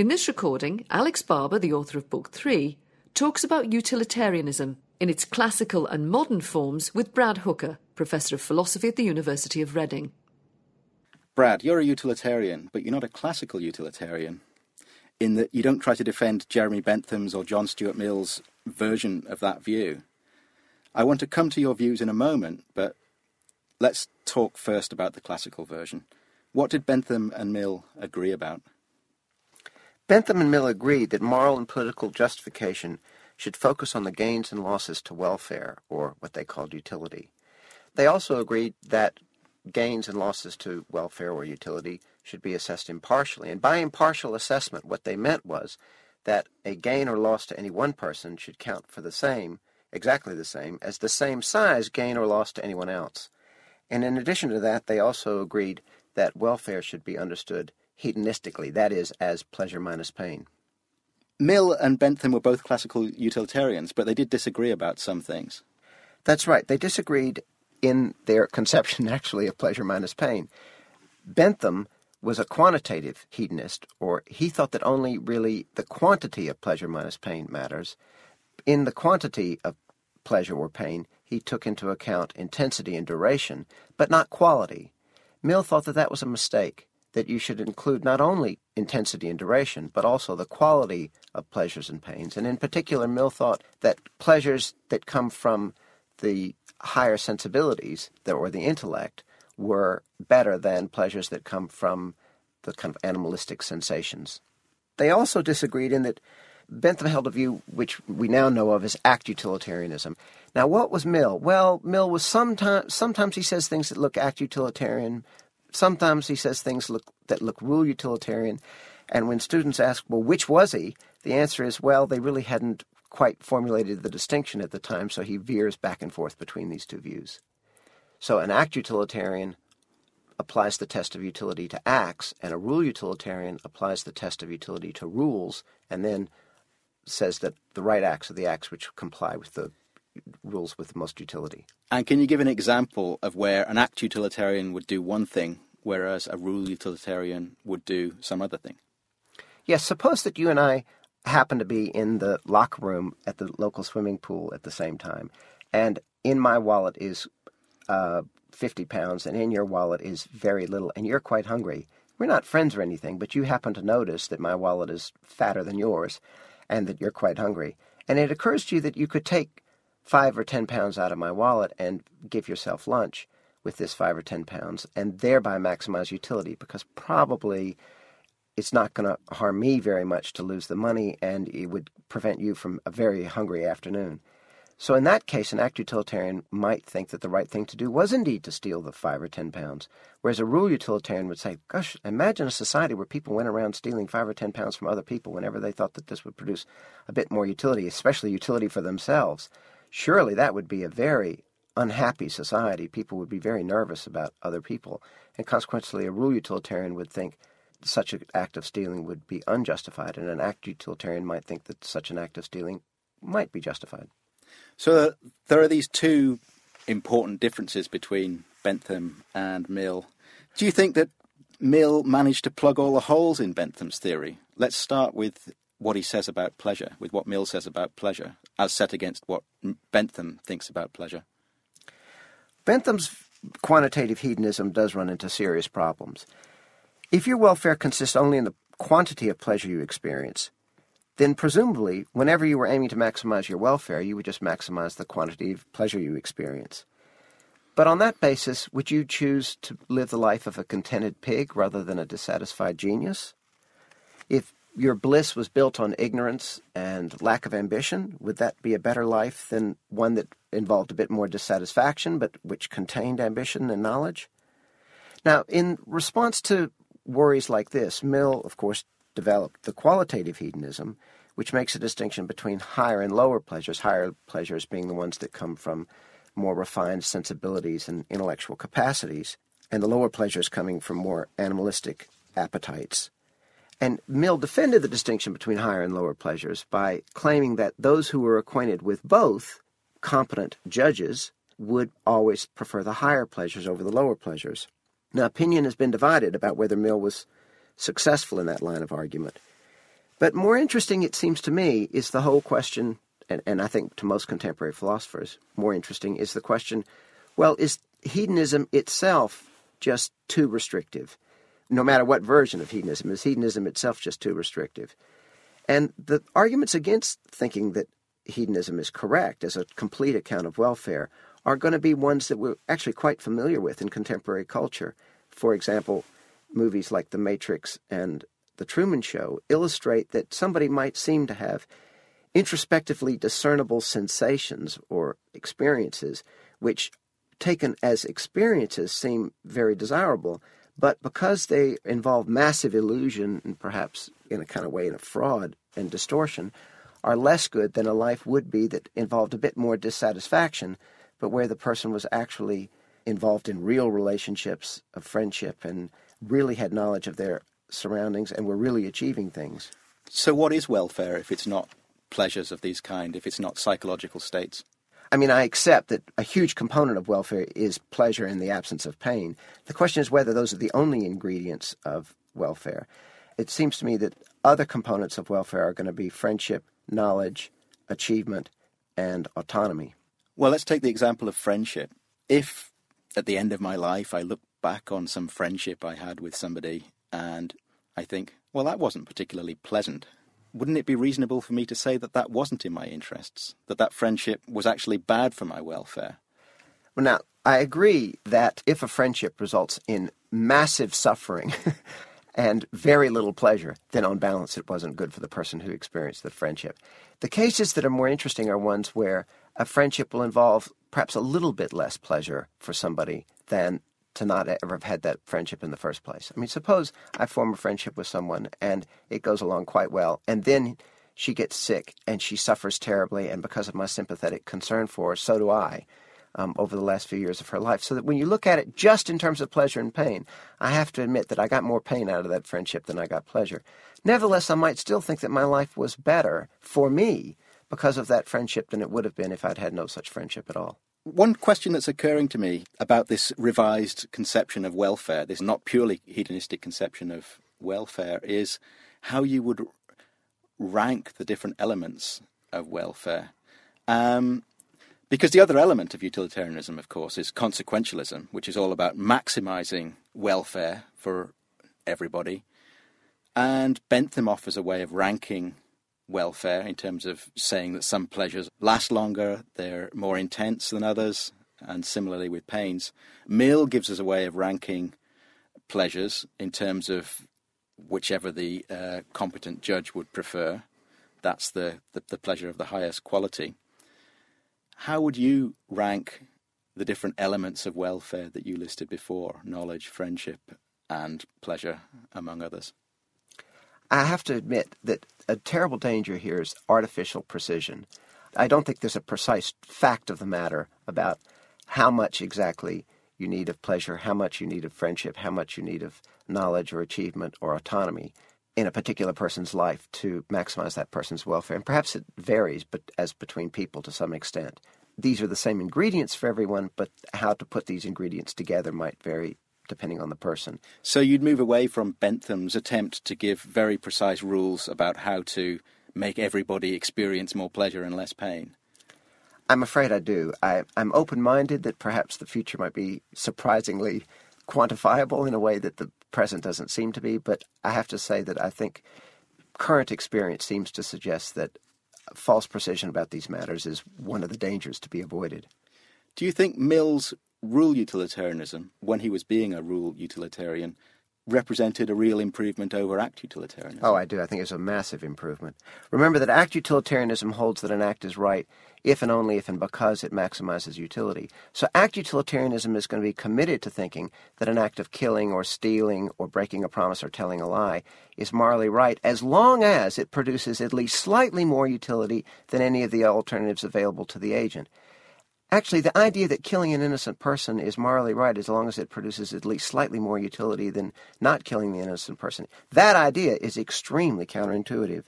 In this recording, Alex Barber, the author of Book 3, talks about utilitarianism in its classical and modern forms with Brad Hooker, Professor of Philosophy at the University of Reading. Brad, you're a utilitarian, but you're not a classical utilitarian, in that you don't try to defend Jeremy Bentham's or John Stuart Mill's version of that view. I want to come to your views in a moment, but let's talk first about the classical version. What did Bentham and Mill agree about? Bentham and Mill agreed that moral and political justification should focus on the gains and losses to welfare, or what they called utility. They also agreed that gains and losses to welfare or utility should be assessed impartially. And by impartial assessment, what they meant was that a gain or loss to any one person should count for the same, exactly the same, as the same size gain or loss to anyone else. And in addition to that, they also agreed that welfare should be understood hedonistically, that is, as pleasure minus pain. Mill and Bentham were both classical utilitarians, but they did disagree about some things. That's right. They disagreed in their conception, actually, of pleasure minus pain. Bentham was a quantitative hedonist, or he thought that only really the quantity of pleasure minus pain matters. In the quantity of pleasure or pain, he took into account intensity and duration, but not quality. Mill thought that that was a mistake that you should include not only intensity and duration, but also the quality of pleasures and pains. And in particular, Mill thought that pleasures that come from the higher sensibilities, that, or the intellect, were better than pleasures that come from the kind of animalistic sensations. They also disagreed in that Bentham held a view which we now know of as act utilitarianism. Now, what was Mill? Well, Mill was sometimes sometimes he says things that look act utilitarian, sometimes he says things look, that look rule utilitarian. And when students ask, well, which was he? The answer is, well, they really hadn't quite formulated the distinction at the time, so he veers back and forth between these two views. So an act utilitarian applies the test of utility to acts, and a rule utilitarian applies the test of utility to rules, and then says that the right acts are the acts which comply with the rules with the most utility. And can you give an example of where an act utilitarian would do one thing, whereas a rule utilitarian would do some other thing? Yes, suppose that you and I happen to be in the locker room at the local swimming pool at the same time, and in my wallet is uh, 50 pounds, and in your wallet is very little, and you're quite hungry. We're not friends or anything, but you happen to notice that my wallet is fatter than yours, and that you're quite hungry. And it occurs to you that you could take five or ten pounds out of my wallet and give yourself lunch with this five or ten pounds and thereby maximize utility because probably it's not going to harm me very much to lose the money and it would prevent you from a very hungry afternoon. So in that case, an act utilitarian might think that the right thing to do was indeed to steal the five or ten pounds, whereas a rule utilitarian would say, gosh, imagine a society where people went around stealing five or ten pounds from other people whenever they thought that this would produce a bit more utility, especially utility for themselves surely that would be a very unhappy society. People would be very nervous about other people. And consequently, a rule utilitarian would think such an act of stealing would be unjustified, and an act utilitarian might think that such an act of stealing might be justified. So uh, there are these two important differences between Bentham and Mill. Do you think that Mill managed to plug all the holes in Bentham's theory? Let's start with what he says about pleasure, with what Mill says about pleasure, as set against what Bentham thinks about pleasure. Bentham's quantitative hedonism does run into serious problems. If your welfare consists only in the quantity of pleasure you experience, then presumably, whenever you were aiming to maximize your welfare, you would just maximize the quantity of pleasure you experience. But on that basis, would you choose to live the life of a contented pig rather than a dissatisfied genius? If your bliss was built on ignorance and lack of ambition, would that be a better life than one that involved a bit more dissatisfaction, but which contained ambition and knowledge? Now, in response to worries like this, Mill, of course, developed the qualitative hedonism, which makes a distinction between higher and lower pleasures, higher pleasures being the ones that come from more refined sensibilities and intellectual capacities, and the lower pleasures coming from more animalistic appetites. And Mill defended the distinction between higher and lower pleasures by claiming that those who were acquainted with both competent judges would always prefer the higher pleasures over the lower pleasures. Now, opinion has been divided about whether Mill was successful in that line of argument. But more interesting, it seems to me, is the whole question, and, and I think to most contemporary philosophers, more interesting is the question well, is hedonism itself just too restrictive? No matter what version of hedonism, is hedonism itself just too restrictive? And the arguments against thinking that hedonism is correct as a complete account of welfare are going to be ones that we're actually quite familiar with in contemporary culture. For example, movies like The Matrix and The Truman Show illustrate that somebody might seem to have introspectively discernible sensations or experiences which taken as experiences seem very desirable, but because they involve massive illusion and perhaps in a kind of way in a fraud and distortion, are less good than a life would be that involved a bit more dissatisfaction, but where the person was actually involved in real relationships of friendship and really had knowledge of their surroundings and were really achieving things. So, what is welfare if it's not pleasures of these kind, if it's not psychological states? I mean, I accept that a huge component of welfare is pleasure in the absence of pain. The question is whether those are the only ingredients of welfare. It seems to me that other components of welfare are going to be friendship, knowledge, achievement, and autonomy. Well, let's take the example of friendship. If at the end of my life I look back on some friendship I had with somebody and I think, well, that wasn't particularly pleasant, wouldn't it be reasonable for me to say that that wasn't in my interests, that that friendship was actually bad for my welfare? Well, now, I agree that if a friendship results in massive suffering and very little pleasure, then on balance it wasn't good for the person who experienced the friendship. The cases that are more interesting are ones where a friendship will involve perhaps a little bit less pleasure for somebody than to not ever have had that friendship in the first place. I mean, suppose I form a friendship with someone and it goes along quite well, and then she gets sick and she suffers terribly, and because of my sympathetic concern for her, so do I. Um, over the last few years of her life. So that when you look at it just in terms of pleasure and pain, I have to admit that I got more pain out of that friendship than I got pleasure. Nevertheless, I might still think that my life was better for me because of that friendship than it would have been if I'd had no such friendship at all. One question that's occurring to me about this revised conception of welfare, this not purely hedonistic conception of welfare, is how you would rank the different elements of welfare. Um, because the other element of utilitarianism, of course, is consequentialism, which is all about maximizing welfare for everybody. And Bentham offers a way of ranking welfare in terms of saying that some pleasures last longer, they're more intense than others, and similarly with pains. Mill gives us a way of ranking pleasures in terms of whichever the uh, competent judge would prefer. That's the, the, the pleasure of the highest quality. How would you rank the different elements of welfare that you listed before knowledge, friendship, and pleasure, among others? I have to admit that a terrible danger here is artificial precision. I don't think there's a precise fact of the matter about how much exactly you need of pleasure, how much you need of friendship, how much you need of knowledge or achievement or autonomy in a particular person's life to maximize that person's welfare. And perhaps it varies, but as between people to some extent. These are the same ingredients for everyone, but how to put these ingredients together might vary depending on the person. So you'd move away from Bentham's attempt to give very precise rules about how to make everybody experience more pleasure and less pain. I'm afraid I do. I, am open minded that perhaps the future might be surprisingly quantifiable in a way that the present doesn't seem to be, but I have to say that I think current experience seems to suggest that false precision about these matters is one of the dangers to be avoided. Do you think Mill's rule utilitarianism, when he was being a rule utilitarian, represented a real improvement over act utilitarianism. Oh, I do. I think it's a massive improvement. Remember that act utilitarianism holds that an act is right if and only if and because it maximizes utility. So act utilitarianism is going to be committed to thinking that an act of killing or stealing or breaking a promise or telling a lie is morally right as long as it produces at least slightly more utility than any of the alternatives available to the agent. Actually, the idea that killing an innocent person is morally right as long as it produces at least slightly more utility than not killing the innocent person, that idea is extremely counterintuitive.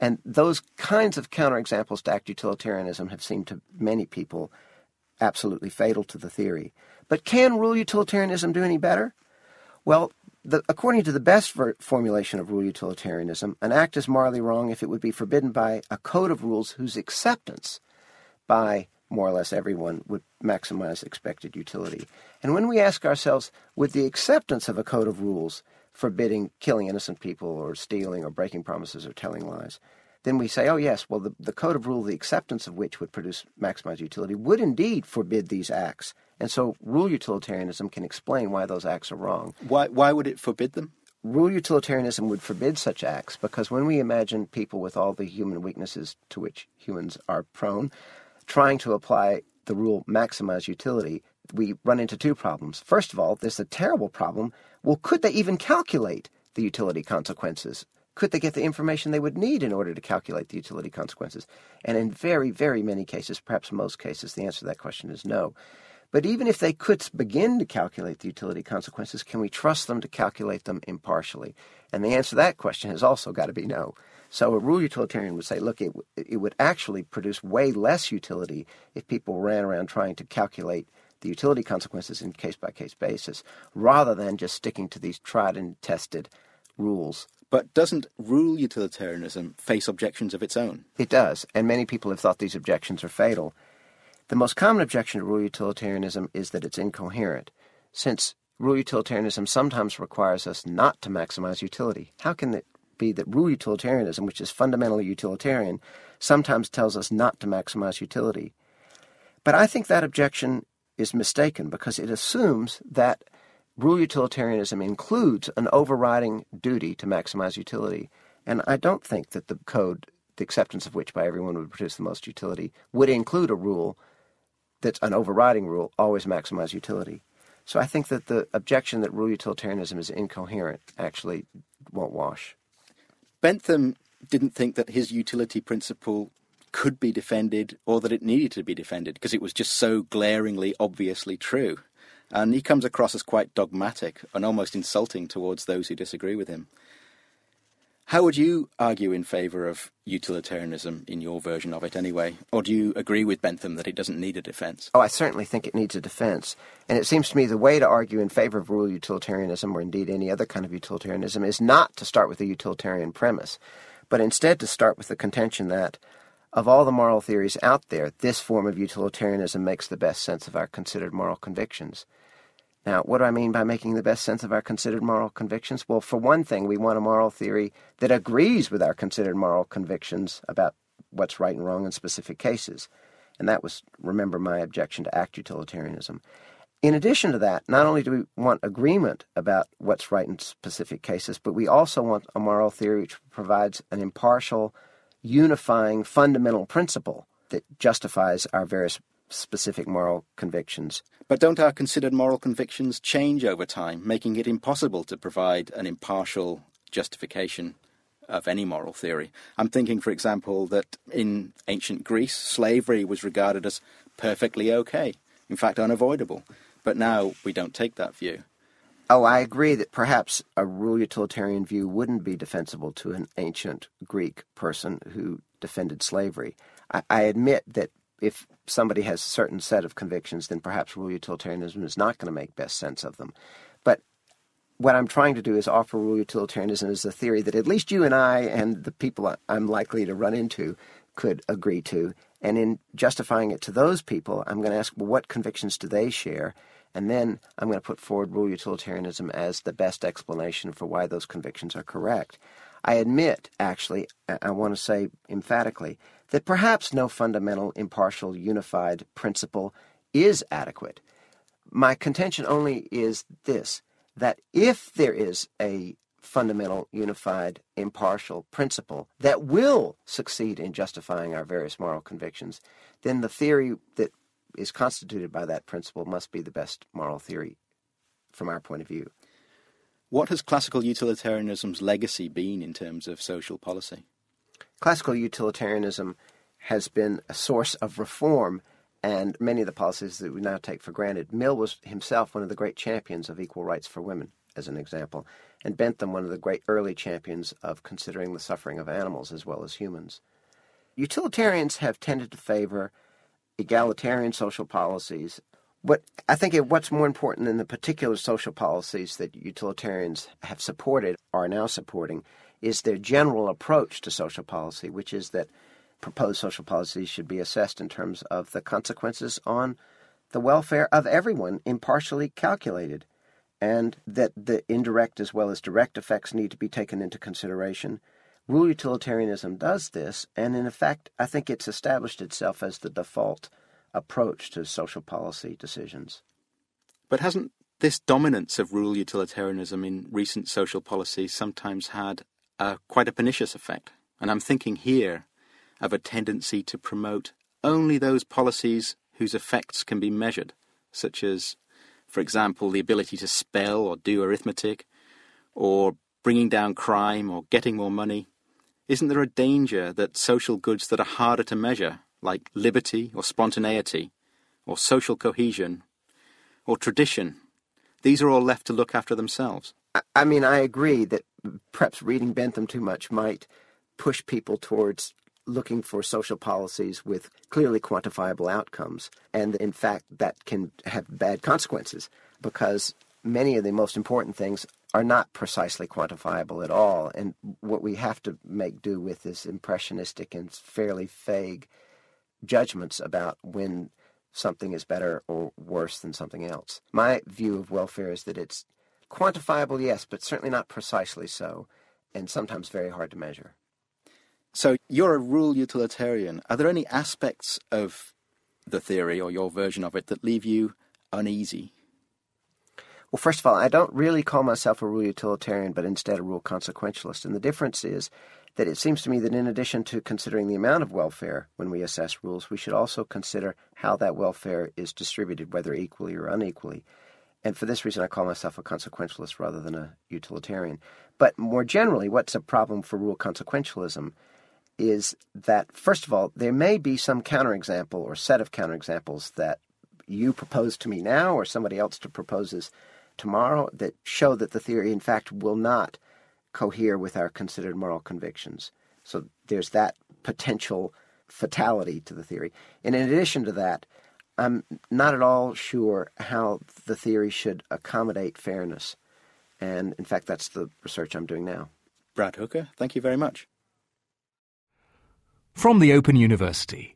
And those kinds of counterexamples to act utilitarianism have seemed to many people absolutely fatal to the theory. But can rule utilitarianism do any better? Well, The, according to the best formulation of rule utilitarianism, an act is morally wrong if it would be forbidden by a code of rules whose acceptance by more or less everyone would maximize expected utility. And when we ask ourselves, would the acceptance of a code of rules forbidding killing innocent people or stealing or breaking promises or telling lies, then we say, oh, yes, well, the, the code of rule, the acceptance of which would produce maximized utility, would indeed forbid these acts. And so rule utilitarianism can explain why those acts are wrong. Why, why would it forbid them? Rule utilitarianism would forbid such acts because when we imagine people with all the human weaknesses to which humans are prone, trying to apply the rule maximize utility, we run into two problems. First of all, there's a terrible problem. Well, could they even calculate the utility consequences? Could they get the information they would need in order to calculate the utility consequences? And in very, very many cases, perhaps most cases, the answer to that question is no. But even if they could begin to calculate the utility consequences, can we trust them to calculate them impartially? And the answer to that question has also got to be no. So a rule utilitarian would say, look, it, it would actually produce way less utility if people ran around trying to calculate the utility consequences in case by case basis, rather than just sticking to these tried and tested rules. But doesn't rule utilitarianism face objections of its own? It does, and many people have thought these objections are fatal. The most common objection to rule utilitarianism is that it's incoherent, since rule utilitarianism sometimes requires us not to maximize utility. How can it be that rule utilitarianism, which is fundamentally utilitarian, sometimes tells us not to maximize utility? But I think that objection is mistaken because it assumes that rule utilitarianism includes an overriding duty to maximize utility. And I don't think that the code, the acceptance of which by everyone would produce the most utility, would include a rule that's an overriding rule, always maximize utility. So I think that the objection that rule utilitarianism is incoherent actually won't wash. Bentham didn't think that his utility principle could be defended or that it needed to be defended because it was just so glaringly, obviously true. And he comes across as quite dogmatic and almost insulting towards those who disagree with him. How would you argue in favour of utilitarianism in your version of it anyway? Or do you agree with Bentham that it doesn't need a defence? Oh, I certainly think it needs a defence. And it seems to me the way to argue in favour of rule utilitarianism, or indeed any other kind of utilitarianism, is not to start with a utilitarian premise, but instead to start with the contention that of all the moral theories out there, this form of utilitarianism makes the best sense of our considered moral convictions. Now, what do I mean by making the best sense of our considered moral convictions? Well, for one thing, we want a moral theory that agrees with our considered moral convictions about what's right and wrong in specific cases. And that was, remember, my objection to act utilitarianism. In addition to that, not only do we want agreement about what's right in specific cases, but we also want a moral theory which provides an impartial, unifying, fundamental principle that justifies our various specific moral convictions. But don't our considered moral convictions change over time, making it impossible to provide an impartial justification of any moral theory? I'm thinking, for example, that in ancient Greece, slavery was regarded as perfectly okay, in fact, unavoidable. But now we don't take that view. Oh, I agree that perhaps a rule utilitarian view wouldn't be defensible to an ancient Greek person who defended slavery. I, I admit that if somebody has a certain set of convictions, then perhaps rule utilitarianism is not going to make best sense of them. But what I'm trying to do is offer rule utilitarianism as a theory that at least you and I and the people I'm likely to run into could agree to. And in justifying it to those people, I'm going to ask, well, what convictions do they share? And then I'm going to put forward rule utilitarianism as the best explanation for why those convictions are correct. I admit, actually, I want to say emphatically, that perhaps no fundamental, impartial, unified principle is adequate. My contention only is this that if there is a fundamental, unified, impartial principle that will succeed in justifying our various moral convictions, then the theory that is constituted by that principle must be the best moral theory from our point of view. What has classical utilitarianism's legacy been in terms of social policy? classical utilitarianism has been a source of reform and many of the policies that we now take for granted. Mill was himself one of the great champions of equal rights for women, as an example, and Bentham one of the great early champions of considering the suffering of animals as well as humans. Utilitarians have tended to favor egalitarian social policies What I think it, what's more important than the particular social policies that utilitarians have supported, are now supporting, is their general approach to social policy, which is that proposed social policies should be assessed in terms of the consequences on the welfare of everyone, impartially calculated, and that the indirect as well as direct effects need to be taken into consideration. Rule utilitarianism does this, and in effect, I think it's established itself as the default approach to social policy decisions. But hasn't this dominance of rule utilitarianism in recent social policy sometimes had a, quite a pernicious effect? And I'm thinking here of a tendency to promote only those policies whose effects can be measured, such as, for example, the ability to spell or do arithmetic, or bringing down crime or getting more money. Isn't there a danger that social goods that are harder to measure, like liberty or spontaneity, or social cohesion, or tradition, these are all left to look after themselves? I mean, I agree that perhaps reading Bentham too much might push people towards looking for social policies with clearly quantifiable outcomes. And in fact, that can have bad consequences because many of the most important things are not precisely quantifiable at all. And what we have to make do with is impressionistic and fairly vague judgments about when something is better or worse than something else. My view of welfare is that it's quantifiable, yes, but certainly not precisely so, and sometimes very hard to measure. So you're a rule utilitarian. Are there any aspects of the theory or your version of it that leave you uneasy? Well, first of all, I don't really call myself a rule utilitarian, but instead a rule consequentialist. And the difference is that it seems to me that in addition to considering the amount of welfare when we assess rules, we should also consider how that welfare is distributed, whether equally or unequally. And for this reason, I call myself a consequentialist rather than a utilitarian. But more generally, what's a problem for rule consequentialism is that, first of all, there may be some counterexample or set of counterexamples that you propose to me now or somebody else to proposes tomorrow that show that the theory, in fact, will not cohere with our considered moral convictions. So there's that potential fatality to the theory. And in addition to that, I'm not at all sure how the theory should accommodate fairness. And in fact, that's the research I'm doing now. Brad Hooker, thank you very much. From the Open University.